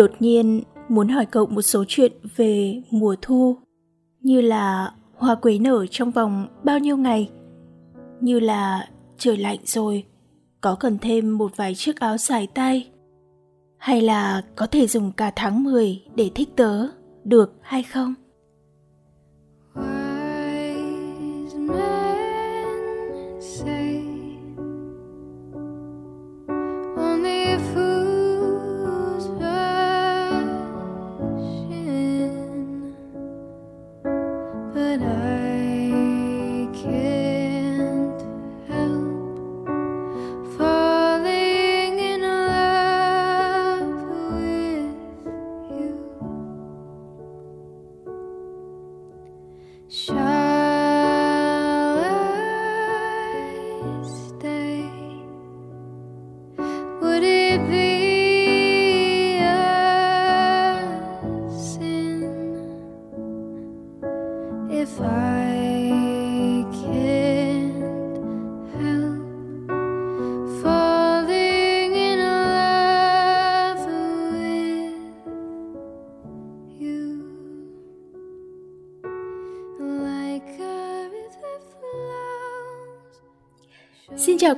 đột nhiên muốn hỏi cậu một số chuyện về mùa thu, như là hoa quế nở trong vòng bao nhiêu ngày, như là trời lạnh rồi, có cần thêm một vài chiếc áo dài tay, hay là có thể dùng cả tháng 10 để thích tớ, được hay không? Xin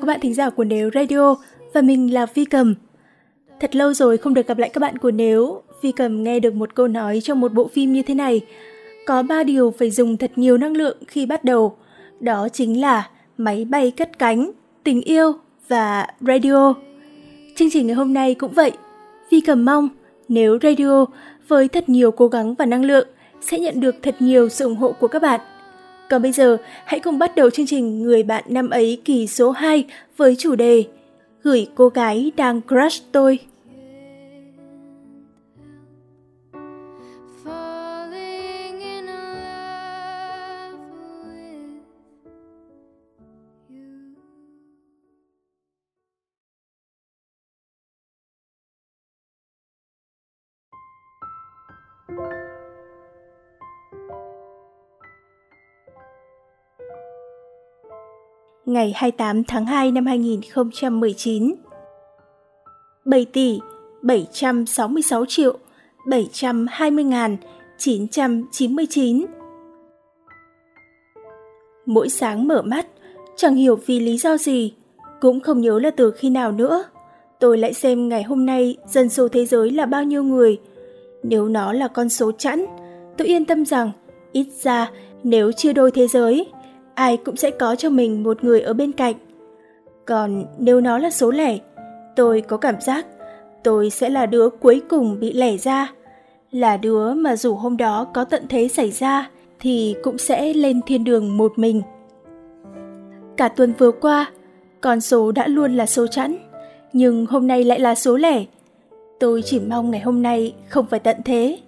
các bạn thính giả của Nếu Radio và mình là Vi Cầm. Thật lâu rồi không được gặp lại các bạn của Nếu. Vi Cầm nghe được một câu nói trong một bộ phim như thế này. Có ba điều phải dùng thật nhiều năng lượng khi bắt đầu. Đó chính là máy bay cất cánh, tình yêu và radio. Chương trình ngày hôm nay cũng vậy. Vi Cầm mong nếu radio với thật nhiều cố gắng và năng lượng sẽ nhận được thật nhiều sự ủng hộ của các bạn còn bây giờ, hãy cùng bắt đầu chương trình Người bạn năm ấy kỳ số 2 với chủ đề Gửi cô gái đang crush tôi. Ngày 28 tháng 2 năm 2019. 7 tỷ 766 triệu 720 ngàn 999 Mỗi sáng mở mắt, chẳng hiểu vì lý do gì, cũng không nhớ là từ khi nào nữa. Tôi lại xem ngày hôm nay dân số thế giới là bao nhiêu người. Nếu nó là con số chẵn, tôi yên tâm rằng ít ra nếu chia đôi thế giới ai cũng sẽ có cho mình một người ở bên cạnh. Còn nếu nó là số lẻ, tôi có cảm giác tôi sẽ là đứa cuối cùng bị lẻ ra, là đứa mà dù hôm đó có tận thế xảy ra thì cũng sẽ lên thiên đường một mình. Cả tuần vừa qua, con số đã luôn là số chẵn, nhưng hôm nay lại là số lẻ. Tôi chỉ mong ngày hôm nay không phải tận thế.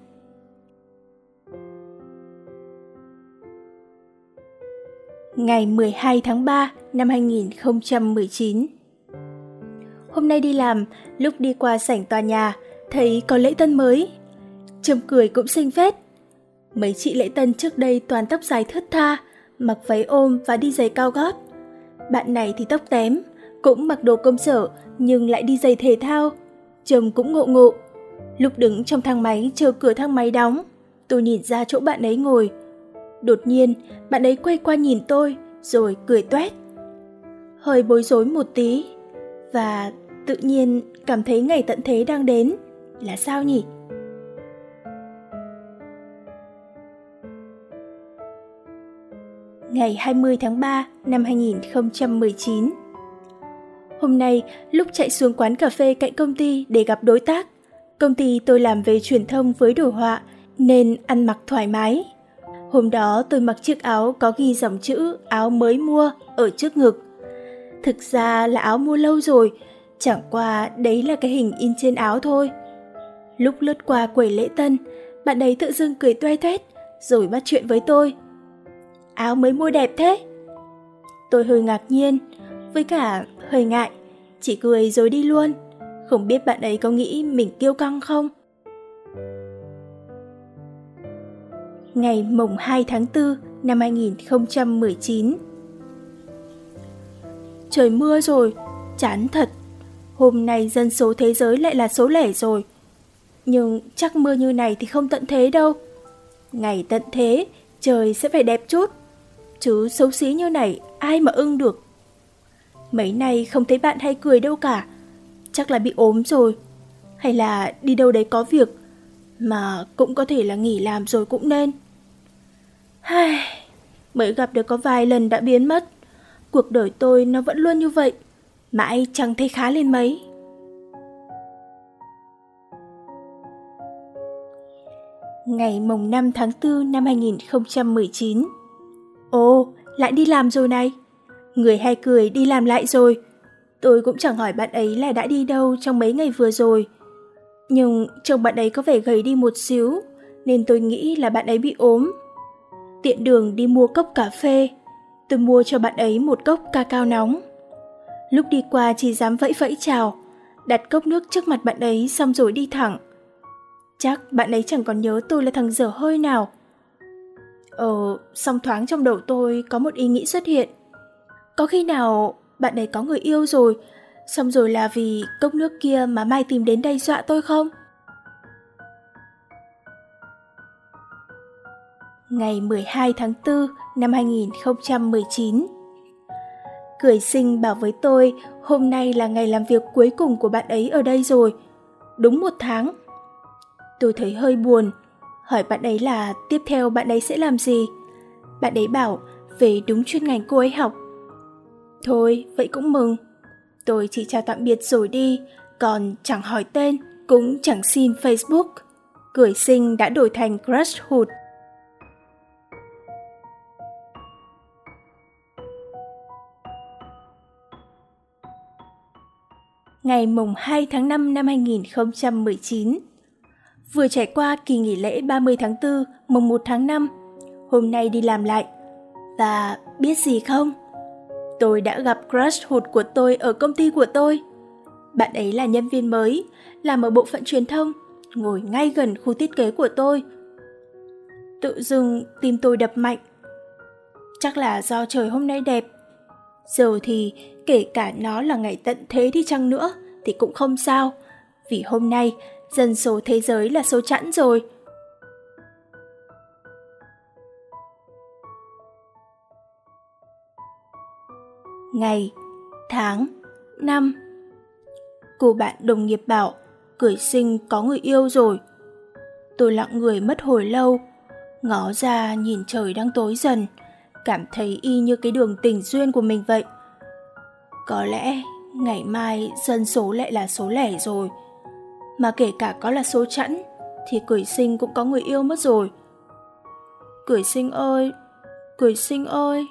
Ngày 12 tháng 3 năm 2019. Hôm nay đi làm, lúc đi qua sảnh tòa nhà, thấy có lễ tân mới. Trông cười cũng xinh phết. Mấy chị lễ tân trước đây toàn tóc dài thướt tha, mặc váy ôm và đi giày cao gót. Bạn này thì tóc tém, cũng mặc đồ công sở nhưng lại đi giày thể thao. Trông cũng ngộ ngộ. Lúc đứng trong thang máy chờ cửa thang máy đóng, tôi nhìn ra chỗ bạn ấy ngồi, Đột nhiên, bạn ấy quay qua nhìn tôi, rồi cười toét. Hơi bối rối một tí, và tự nhiên cảm thấy ngày tận thế đang đến. Là sao nhỉ? Ngày 20 tháng 3 năm 2019 Hôm nay, lúc chạy xuống quán cà phê cạnh công ty để gặp đối tác, công ty tôi làm về truyền thông với đồ họa nên ăn mặc thoải mái. Hôm đó tôi mặc chiếc áo có ghi dòng chữ áo mới mua ở trước ngực. Thực ra là áo mua lâu rồi, chẳng qua đấy là cái hình in trên áo thôi. Lúc lướt qua quầy lễ tân, bạn ấy tự dưng cười toe toét rồi bắt chuyện với tôi. Áo mới mua đẹp thế. Tôi hơi ngạc nhiên, với cả hơi ngại, chỉ cười rồi đi luôn. Không biết bạn ấy có nghĩ mình kiêu căng không? Ngày mùng 2 tháng 4 năm 2019. Trời mưa rồi, chán thật. Hôm nay dân số thế giới lại là số lẻ rồi. Nhưng chắc mưa như này thì không tận thế đâu. Ngày tận thế, trời sẽ phải đẹp chút. Chứ xấu xí như này, ai mà ưng được. Mấy nay không thấy bạn hay cười đâu cả. Chắc là bị ốm rồi. Hay là đi đâu đấy có việc. Mà cũng có thể là nghỉ làm rồi cũng nên. Hai, mới gặp được có vài lần đã biến mất. Cuộc đời tôi nó vẫn luôn như vậy. Mãi chẳng thấy khá lên mấy. Ngày mùng 5 tháng 4 năm 2019 Ồ, lại đi làm rồi này. Người hay cười đi làm lại rồi. Tôi cũng chẳng hỏi bạn ấy là đã đi đâu trong mấy ngày vừa rồi. Nhưng trông bạn ấy có vẻ gầy đi một xíu, nên tôi nghĩ là bạn ấy bị ốm. Tiện đường đi mua cốc cà phê, tôi mua cho bạn ấy một cốc ca cao nóng. Lúc đi qua chỉ dám vẫy vẫy chào, đặt cốc nước trước mặt bạn ấy xong rồi đi thẳng. Chắc bạn ấy chẳng còn nhớ tôi là thằng dở hơi nào. Ờ, xong thoáng trong đầu tôi có một ý nghĩ xuất hiện. Có khi nào bạn ấy có người yêu rồi, xong rồi là vì cốc nước kia mà Mai tìm đến đây dọa tôi không? Ngày 12 tháng 4 năm 2019 Cười sinh bảo với tôi hôm nay là ngày làm việc cuối cùng của bạn ấy ở đây rồi. Đúng một tháng. Tôi thấy hơi buồn, hỏi bạn ấy là tiếp theo bạn ấy sẽ làm gì. Bạn ấy bảo về đúng chuyên ngành cô ấy học. Thôi, vậy cũng mừng. Tôi chỉ chào tạm biệt rồi đi, còn chẳng hỏi tên, cũng chẳng xin Facebook. Cười sinh đã đổi thành crush hụt. Ngày mùng 2 tháng 5 năm 2019 Vừa trải qua kỳ nghỉ lễ 30 tháng 4, mùng 1 tháng 5, hôm nay đi làm lại. Và biết gì không? Tôi đã gặp crush hụt của tôi ở công ty của tôi. Bạn ấy là nhân viên mới, làm ở bộ phận truyền thông, ngồi ngay gần khu thiết kế của tôi. Tự dưng tim tôi đập mạnh. Chắc là do trời hôm nay đẹp. Giờ thì kể cả nó là ngày tận thế đi chăng nữa thì cũng không sao. Vì hôm nay dân số thế giới là số chẵn rồi. Ngày, tháng, năm Cô bạn đồng nghiệp bảo cười sinh có người yêu rồi. Tôi lặng người mất hồi lâu, ngó ra nhìn trời đang tối dần, cảm thấy y như cái đường tình duyên của mình vậy. Có lẽ ngày mai dân số lại là số lẻ rồi. Mà kể cả có là số chẵn, thì cười sinh cũng có người yêu mất rồi. Cười sinh ơi, cười sinh ơi.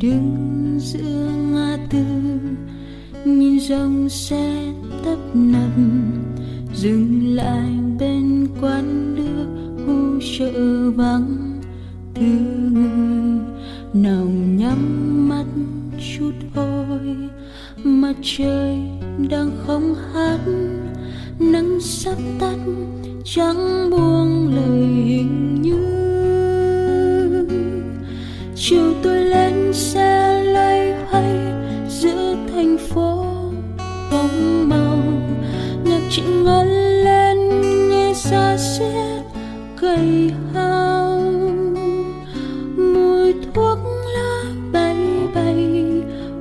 đứng giữa ngã tư, nhìn dòng xe tấp nập, dừng lại bên quán nước khu chợ vắng. Thứ người nào nhắm mắt chút thôi, mặt trời đang không hát. Nắng sắp tắt chẳng buông lời hình như. Chiều tối xe lay hoay giữa thành phố bóng màu. Nhạc chị ngân lên nghe xa xít cây hao. Mùi thuốc lá bay bay,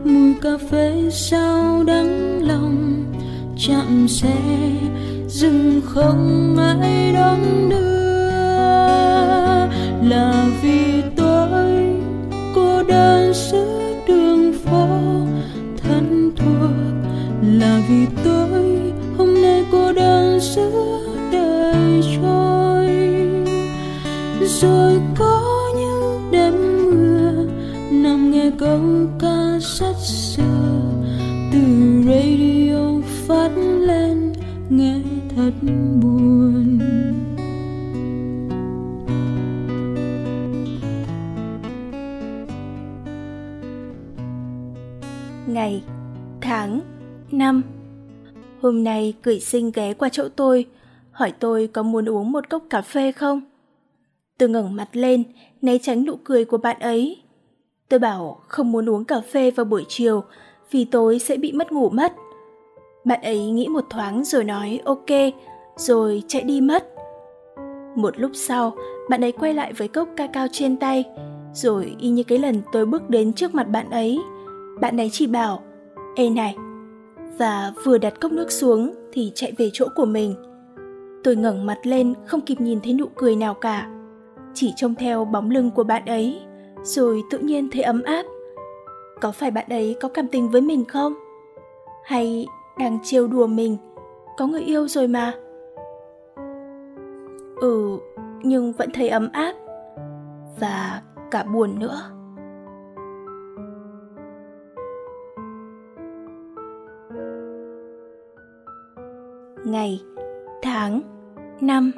mùi cà phê sao đắng lòng. Chạm xe dừng không ai đón đưa. Cười xinh ghé qua chỗ tôi, hỏi tôi có muốn uống một cốc cà phê không? Tôi ngẩng mặt lên, né tránh nụ cười của bạn ấy. Tôi bảo không muốn uống cà phê vào buổi chiều, vì tối sẽ bị mất ngủ mất. Bạn ấy nghĩ một thoáng rồi nói, ok, rồi chạy đi mất. Một lúc sau, bạn ấy quay lại với cốc ca cao trên tay, rồi y như cái lần tôi bước đến trước mặt bạn ấy. Bạn ấy chỉ bảo, ê này và vừa đặt cốc nước xuống thì chạy về chỗ của mình. Tôi ngẩng mặt lên, không kịp nhìn thấy nụ cười nào cả. Chỉ trông theo bóng lưng của bạn ấy, rồi tự nhiên thấy ấm áp. Có phải bạn ấy có cảm tình với mình không? Hay đang trêu đùa mình? Có người yêu rồi mà. Ừ nhưng vẫn thấy ấm áp và cả buồn nữa. Ngày, tháng, năm.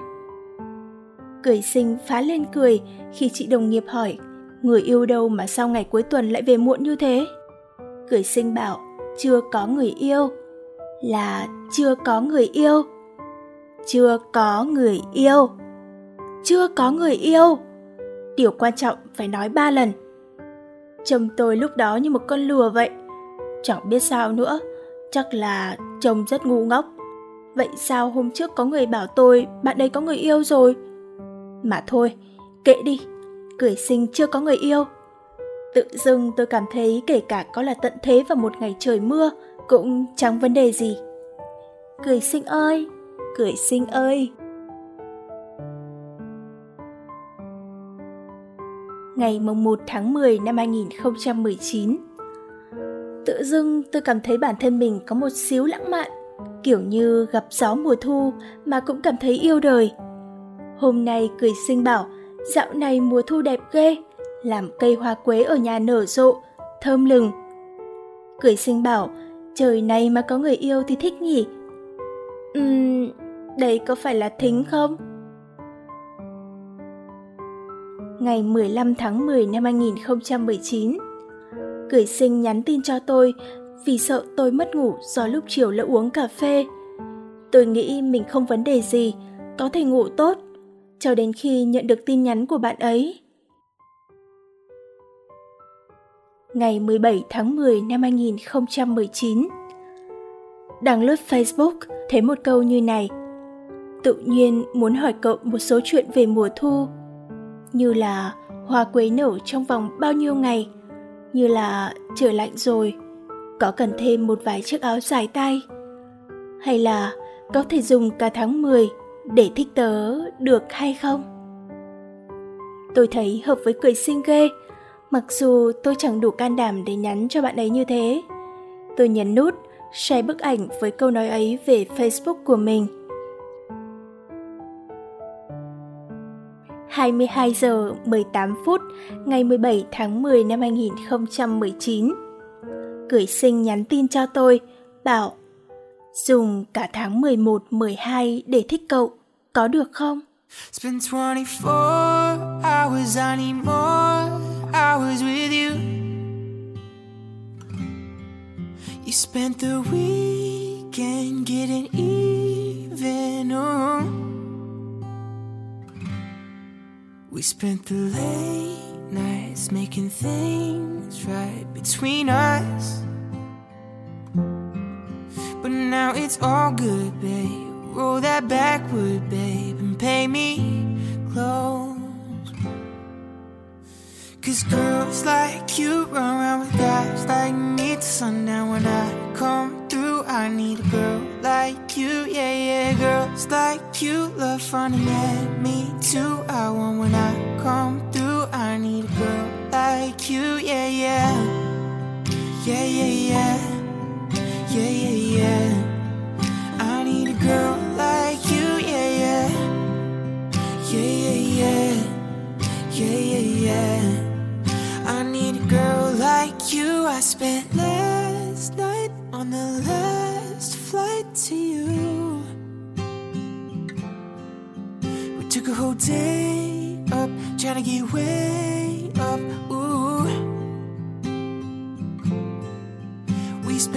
Cười sinh phá lên cười khi chị đồng nghiệp hỏi, người yêu đâu mà sau ngày cuối tuần lại về muộn như thế? Cười sinh bảo, chưa có người yêu. Là, chưa có người yêu. Chưa có người yêu. Chưa có người yêu. Điều quan trọng phải nói ba lần. Chồng tôi lúc đó như một con lừa vậy. Chẳng biết sao nữa, chắc là chồng rất ngu ngốc vậy sao hôm trước có người bảo tôi bạn ấy có người yêu rồi? Mà thôi, kệ đi, cười sinh chưa có người yêu. Tự dưng tôi cảm thấy kể cả có là tận thế vào một ngày trời mưa cũng chẳng vấn đề gì. Cười sinh ơi, cười sinh ơi. Ngày mùng 1 tháng 10 năm 2019 tự dưng tôi cảm thấy bản thân mình có một xíu lãng mạn kiểu như gặp gió mùa thu mà cũng cảm thấy yêu đời. Hôm nay cười sinh bảo dạo này mùa thu đẹp ghê làm cây hoa quế ở nhà nở rộ thơm lừng. Cười sinh bảo trời này mà có người yêu thì thích nhỉ? Ừm, đây có phải là thính không? Ngày 15 tháng 10 năm 2019 Cười sinh nhắn tin cho tôi vì sợ tôi mất ngủ do lúc chiều lỡ uống cà phê. Tôi nghĩ mình không vấn đề gì, có thể ngủ tốt, cho đến khi nhận được tin nhắn của bạn ấy. Ngày 17 tháng 10 năm 2019 Đang lướt Facebook, thấy một câu như này. Tự nhiên muốn hỏi cậu một số chuyện về mùa thu. Như là hoa quế nở trong vòng bao nhiêu ngày, như là trời lạnh rồi, có cần thêm một vài chiếc áo dài tay hay là có thể dùng cả tháng 10 để thích tớ được hay không? Tôi thấy hợp với cười xinh ghê, mặc dù tôi chẳng đủ can đảm để nhắn cho bạn ấy như thế. Tôi nhấn nút share bức ảnh với câu nói ấy về Facebook của mình. 22 giờ 18 phút ngày 17 tháng 10 năm 2019 cười xinh nhắn tin cho tôi, bảo dùng cả tháng 11, 12 để thích cậu, có được không? It's been 24 hours, I need more hours with you. You spent the weekend getting even. Oh. We spent the late nights making things right between us. But now it's all good, babe. Roll that backward, babe, and pay me close. Cause girls like you run around with guys like me till sundown. When I come through, I need a girl like you, yeah, yeah. Girls like you love fun and me too. I want when I come through girl like you, yeah, yeah. Yeah, yeah, yeah. Yeah, yeah, yeah. I need a girl like you, yeah, yeah. Yeah, yeah, yeah. Yeah, yeah, yeah. I need a girl like you. I spent last night on the last flight to you. We took a whole day up trying to get away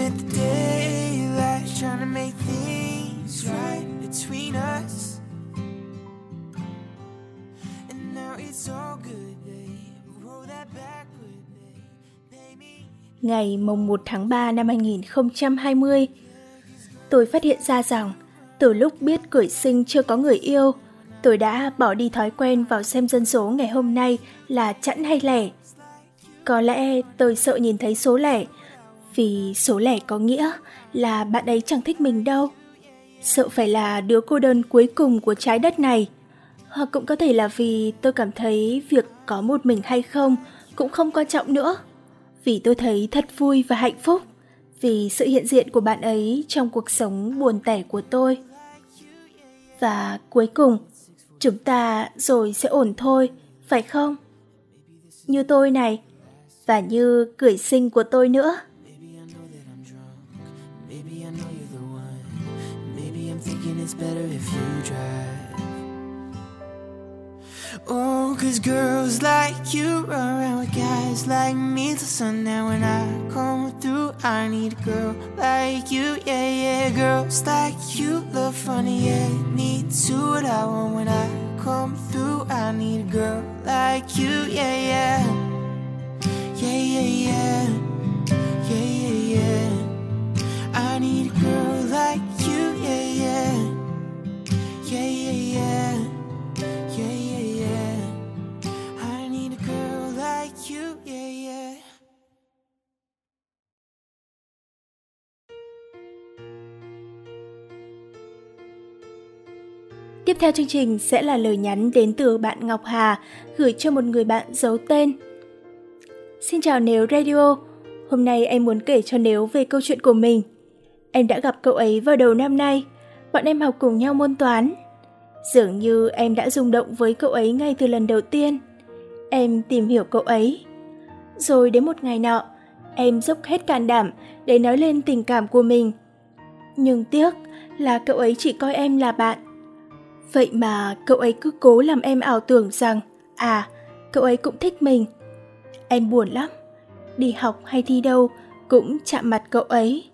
with the daylight trying to make things right between us. And now it's all good, babe. Roll that backward, babe. Ngày mùng 1 tháng 3 năm 2020, tôi phát hiện ra rằng từ lúc biết cởi sinh chưa có người yêu, tôi đã bỏ đi thói quen vào xem dân số ngày hôm nay là chẵn hay lẻ. Có lẽ tôi sợ nhìn thấy số lẻ, vì số lẻ có nghĩa là bạn ấy chẳng thích mình đâu. Sợ phải là đứa cô đơn cuối cùng của trái đất này. Hoặc cũng có thể là vì tôi cảm thấy việc có một mình hay không cũng không quan trọng nữa. Vì tôi thấy thật vui và hạnh phúc vì sự hiện diện của bạn ấy trong cuộc sống buồn tẻ của tôi. Và cuối cùng, chúng ta rồi sẽ ổn thôi, phải không? Như tôi này, và như cười sinh của tôi nữa. It's better if you drive. Oh, cause girls like you run around with guys like me till sundown. When I come through, I need a girl like you, yeah, yeah. Girls like you love funny, yeah. Me too, what I want when I come through. I need a girl like you, yeah, yeah. Yeah, yeah, yeah. Yeah, yeah, yeah. I need a girl like Yeah, yeah, yeah. Yeah. I need a girl like you, yeah, yeah. Tiếp theo chương trình sẽ là lời nhắn đến từ bạn Ngọc Hà gửi cho một người bạn giấu tên. Xin chào Nếu Radio, hôm nay em muốn kể cho Nếu về câu chuyện của mình. Em đã gặp cậu ấy vào đầu năm nay, bọn em học cùng nhau môn toán. Dường như em đã rung động với cậu ấy ngay từ lần đầu tiên. Em tìm hiểu cậu ấy. Rồi đến một ngày nọ, em dốc hết can đảm để nói lên tình cảm của mình. Nhưng tiếc là cậu ấy chỉ coi em là bạn. Vậy mà cậu ấy cứ cố làm em ảo tưởng rằng, à, cậu ấy cũng thích mình. Em buồn lắm, đi học hay thi đâu cũng chạm mặt cậu ấy.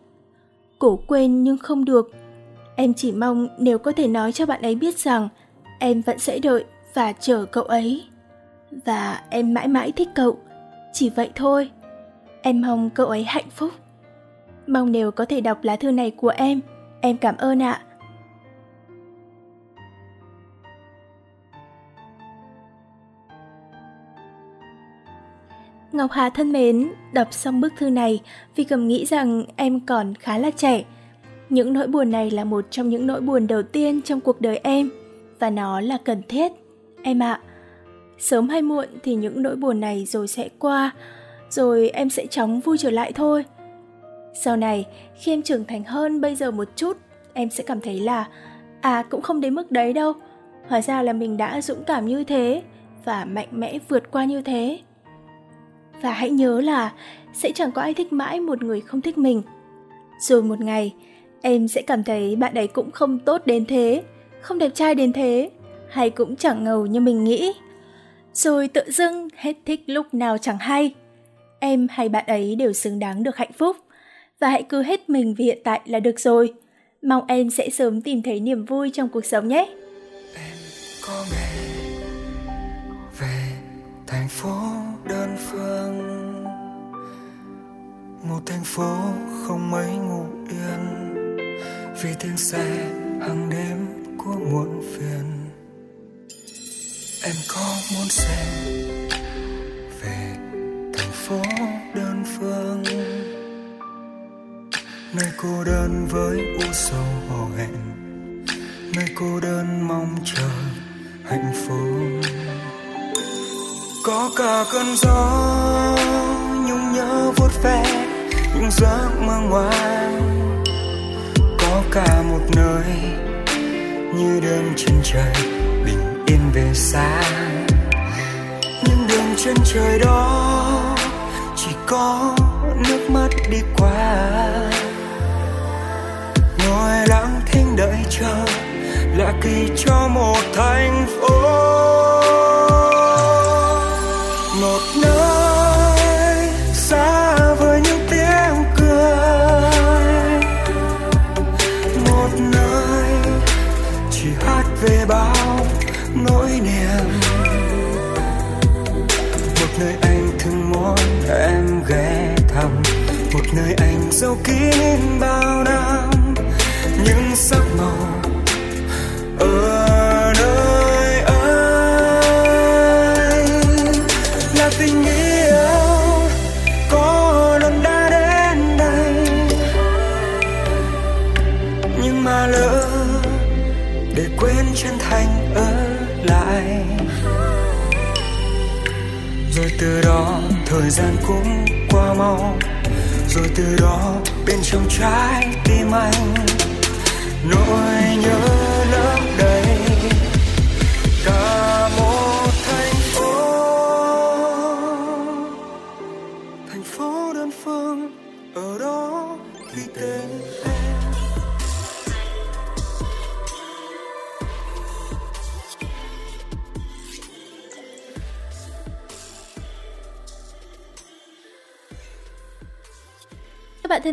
Cổ quên nhưng không được. Em chỉ mong nếu có thể nói cho bạn ấy biết rằng em vẫn sẽ đợi và chờ cậu ấy. Và em mãi mãi thích cậu, chỉ vậy thôi. Em mong cậu ấy hạnh phúc. Mong nếu có thể đọc lá thư này của em, em cảm ơn ạ. Ngọc Hà thân mến, đọc xong bức thư này, vì cầm nghĩ rằng em còn khá là trẻ. Những nỗi buồn này là một trong những nỗi buồn đầu tiên trong cuộc đời em, và nó là cần thiết. Em ạ, sớm hay muộn thì những nỗi buồn này rồi sẽ qua, rồi em sẽ chóng vui trở lại thôi. Sau này, khi em trưởng thành hơn bây giờ một chút, em sẽ cảm thấy là à cũng không đến mức đấy đâu. Hóa ra là mình đã dũng cảm như thế và mạnh mẽ vượt qua như thế. Và hãy nhớ là sẽ chẳng có ai thích mãi một người không thích mình. Rồi một ngày, em sẽ cảm thấy bạn ấy cũng không tốt đến thế, không đẹp trai đến thế, hay cũng chẳng ngầu như mình nghĩ. Rồi tự dưng hết thích lúc nào chẳng hay. Em hay bạn ấy đều xứng đáng được hạnh phúc. Và hãy cứ hết mình vì hiện tại là được rồi. Mong em sẽ sớm tìm thấy niềm vui trong cuộc sống nhé. Em có nghe về thành phố đơn phương một thành phố không mấy ngủ yên vì tiếng xe hàng đêm của muộn phiền. Em có muốn xem về thành phố đơn phương, nơi cô đơn với u sầu hò hẹn, nơi cô đơn mong chờ hạnh phúc. Có cả cơn gió nhung nhớ vuốt ve những giấc mơ ngoài có cả một nơi, như đêm chân trời bình yên về xa. Nhưng đường chân trời đó chỉ có nước mắt đi qua. Ngồi lặng thinh đợi chờ là kỳ cho một thành phố. Một nơi nơi giấu kín bao năm, những sắc màu ở nơi ấy là tình yêu có lần đã đến đây. Nhưng mà lỡ để quên chân thành ở lại, rồi từ đó thời gian cũng qua mau rồi từ đó bên trong trái tim anh nỗi nhớ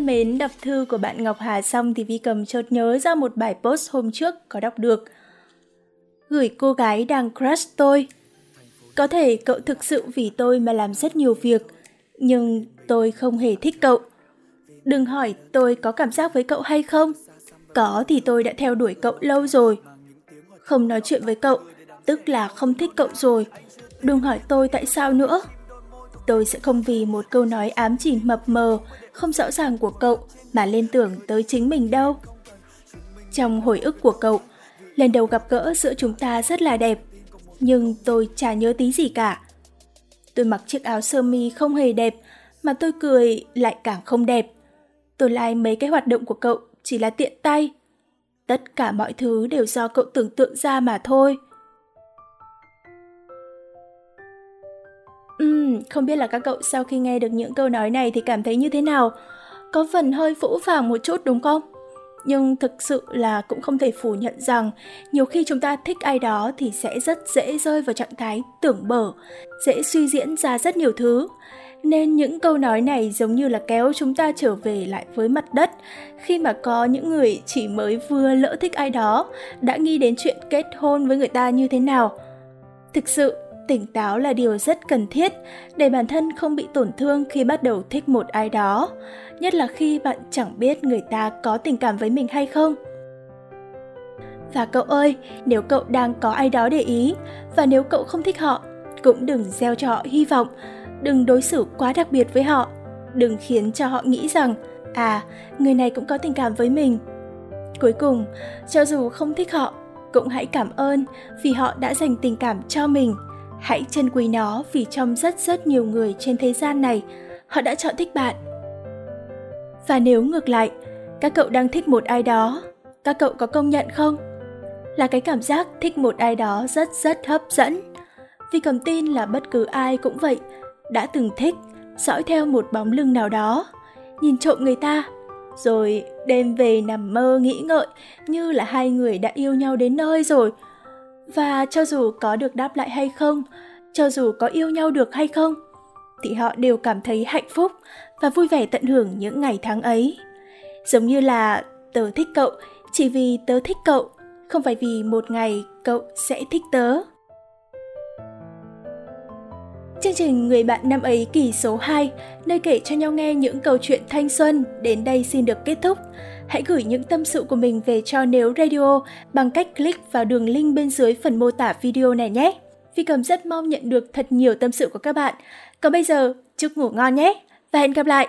mến, đọc thư của bạn Ngọc Hà xong thì Vi Cầm chợt nhớ ra một bài post hôm trước có đọc được. Gửi cô gái đang crush tôi. Có thể cậu thực sự vì tôi mà làm rất nhiều việc, nhưng tôi không hề thích cậu. Đừng hỏi tôi có cảm giác với cậu hay không. Có thì tôi đã theo đuổi cậu lâu rồi. Không nói chuyện với cậu, tức là không thích cậu rồi. Đừng hỏi tôi tại sao nữa. Tôi sẽ không vì một câu nói ám chỉ mập mờ, không rõ ràng của cậu mà liên tưởng tới chính mình đâu. Trong hồi ức của cậu, lần đầu gặp gỡ giữa chúng ta rất là đẹp, nhưng tôi chả nhớ tí gì cả. Tôi mặc chiếc áo sơ mi không hề đẹp, mà tôi cười lại càng không đẹp. Tôi like mấy cái hoạt động của cậu chỉ là tiện tay. Tất cả mọi thứ đều do cậu tưởng tượng ra mà thôi. Uhm, không biết là các cậu sau khi nghe được những câu nói này thì cảm thấy như thế nào? Có phần hơi phũ phàng một chút đúng không? Nhưng thực sự là cũng không thể phủ nhận rằng nhiều khi chúng ta thích ai đó thì sẽ rất dễ rơi vào trạng thái tưởng bở, dễ suy diễn ra rất nhiều thứ. Nên những câu nói này giống như là kéo chúng ta trở về lại với mặt đất khi mà có những người chỉ mới vừa lỡ thích ai đó đã nghĩ đến chuyện kết hôn với người ta như thế nào. Thực sự tỉnh táo là điều rất cần thiết để bản thân không bị tổn thương khi bắt đầu thích một ai đó, nhất là khi bạn chẳng biết người ta có tình cảm với mình hay không. Và cậu ơi, nếu cậu đang có ai đó để ý và nếu cậu không thích họ, cũng đừng gieo cho họ hy vọng, đừng đối xử quá đặc biệt với họ, đừng khiến cho họ nghĩ rằng à, người này cũng có tình cảm với mình. Cuối cùng, cho dù không thích họ, cũng hãy cảm ơn vì họ đã dành tình cảm cho mình Hãy trân quý nó vì trong rất rất nhiều người trên thế gian này, họ đã chọn thích bạn. Và nếu ngược lại, các cậu đang thích một ai đó, các cậu có công nhận không? Là cái cảm giác thích một ai đó rất rất hấp dẫn. Vì cầm tin là bất cứ ai cũng vậy, đã từng thích, dõi theo một bóng lưng nào đó, nhìn trộm người ta, rồi đêm về nằm mơ nghĩ ngợi như là hai người đã yêu nhau đến nơi rồi, và cho dù có được đáp lại hay không, cho dù có yêu nhau được hay không, thì họ đều cảm thấy hạnh phúc và vui vẻ tận hưởng những ngày tháng ấy. Giống như là tớ thích cậu chỉ vì tớ thích cậu, không phải vì một ngày cậu sẽ thích tớ. Chương trình Người bạn năm ấy kỳ số 2, nơi kể cho nhau nghe những câu chuyện thanh xuân, đến đây xin được kết thúc. Hãy gửi những tâm sự của mình về cho Nếu Radio bằng cách click vào đường link bên dưới phần mô tả video này nhé. Phi Cầm rất mong nhận được thật nhiều tâm sự của các bạn. Còn bây giờ, chúc ngủ ngon nhé và hẹn gặp lại!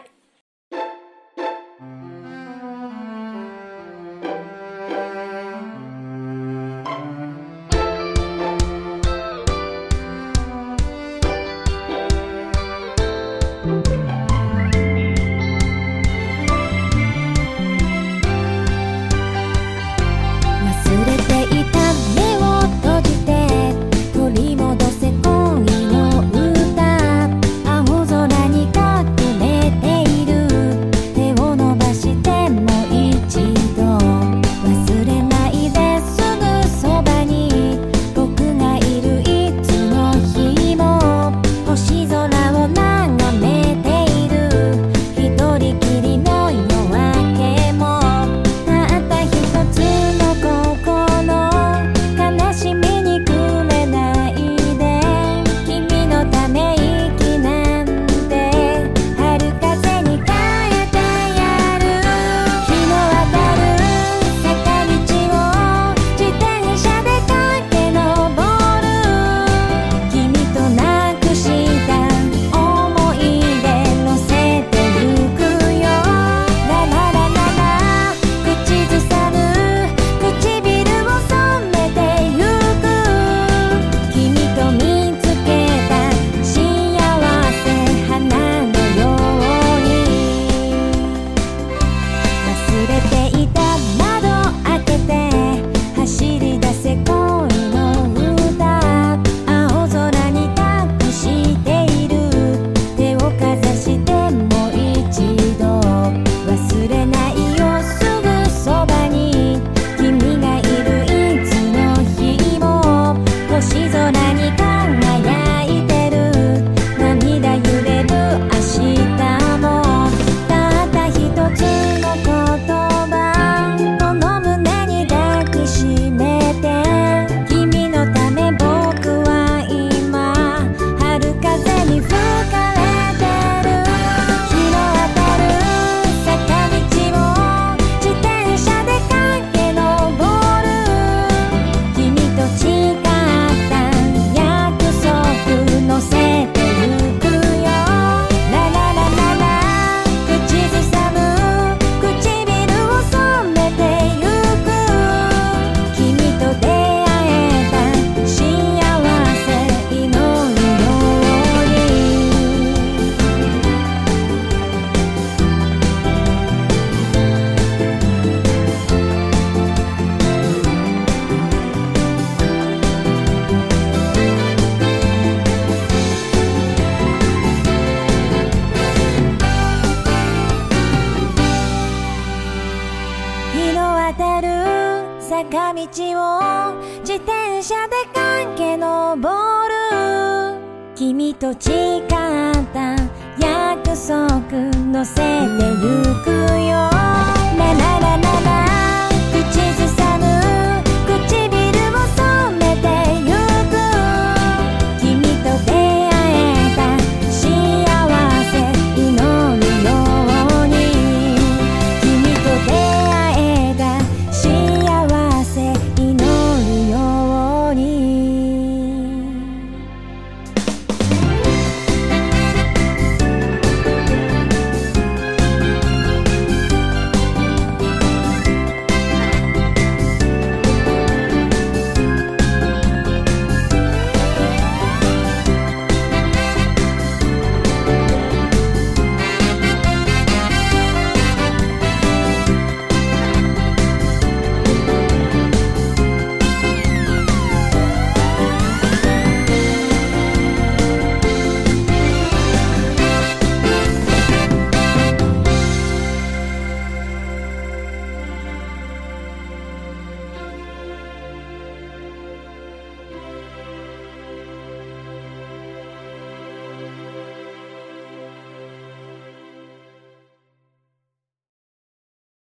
Chỉ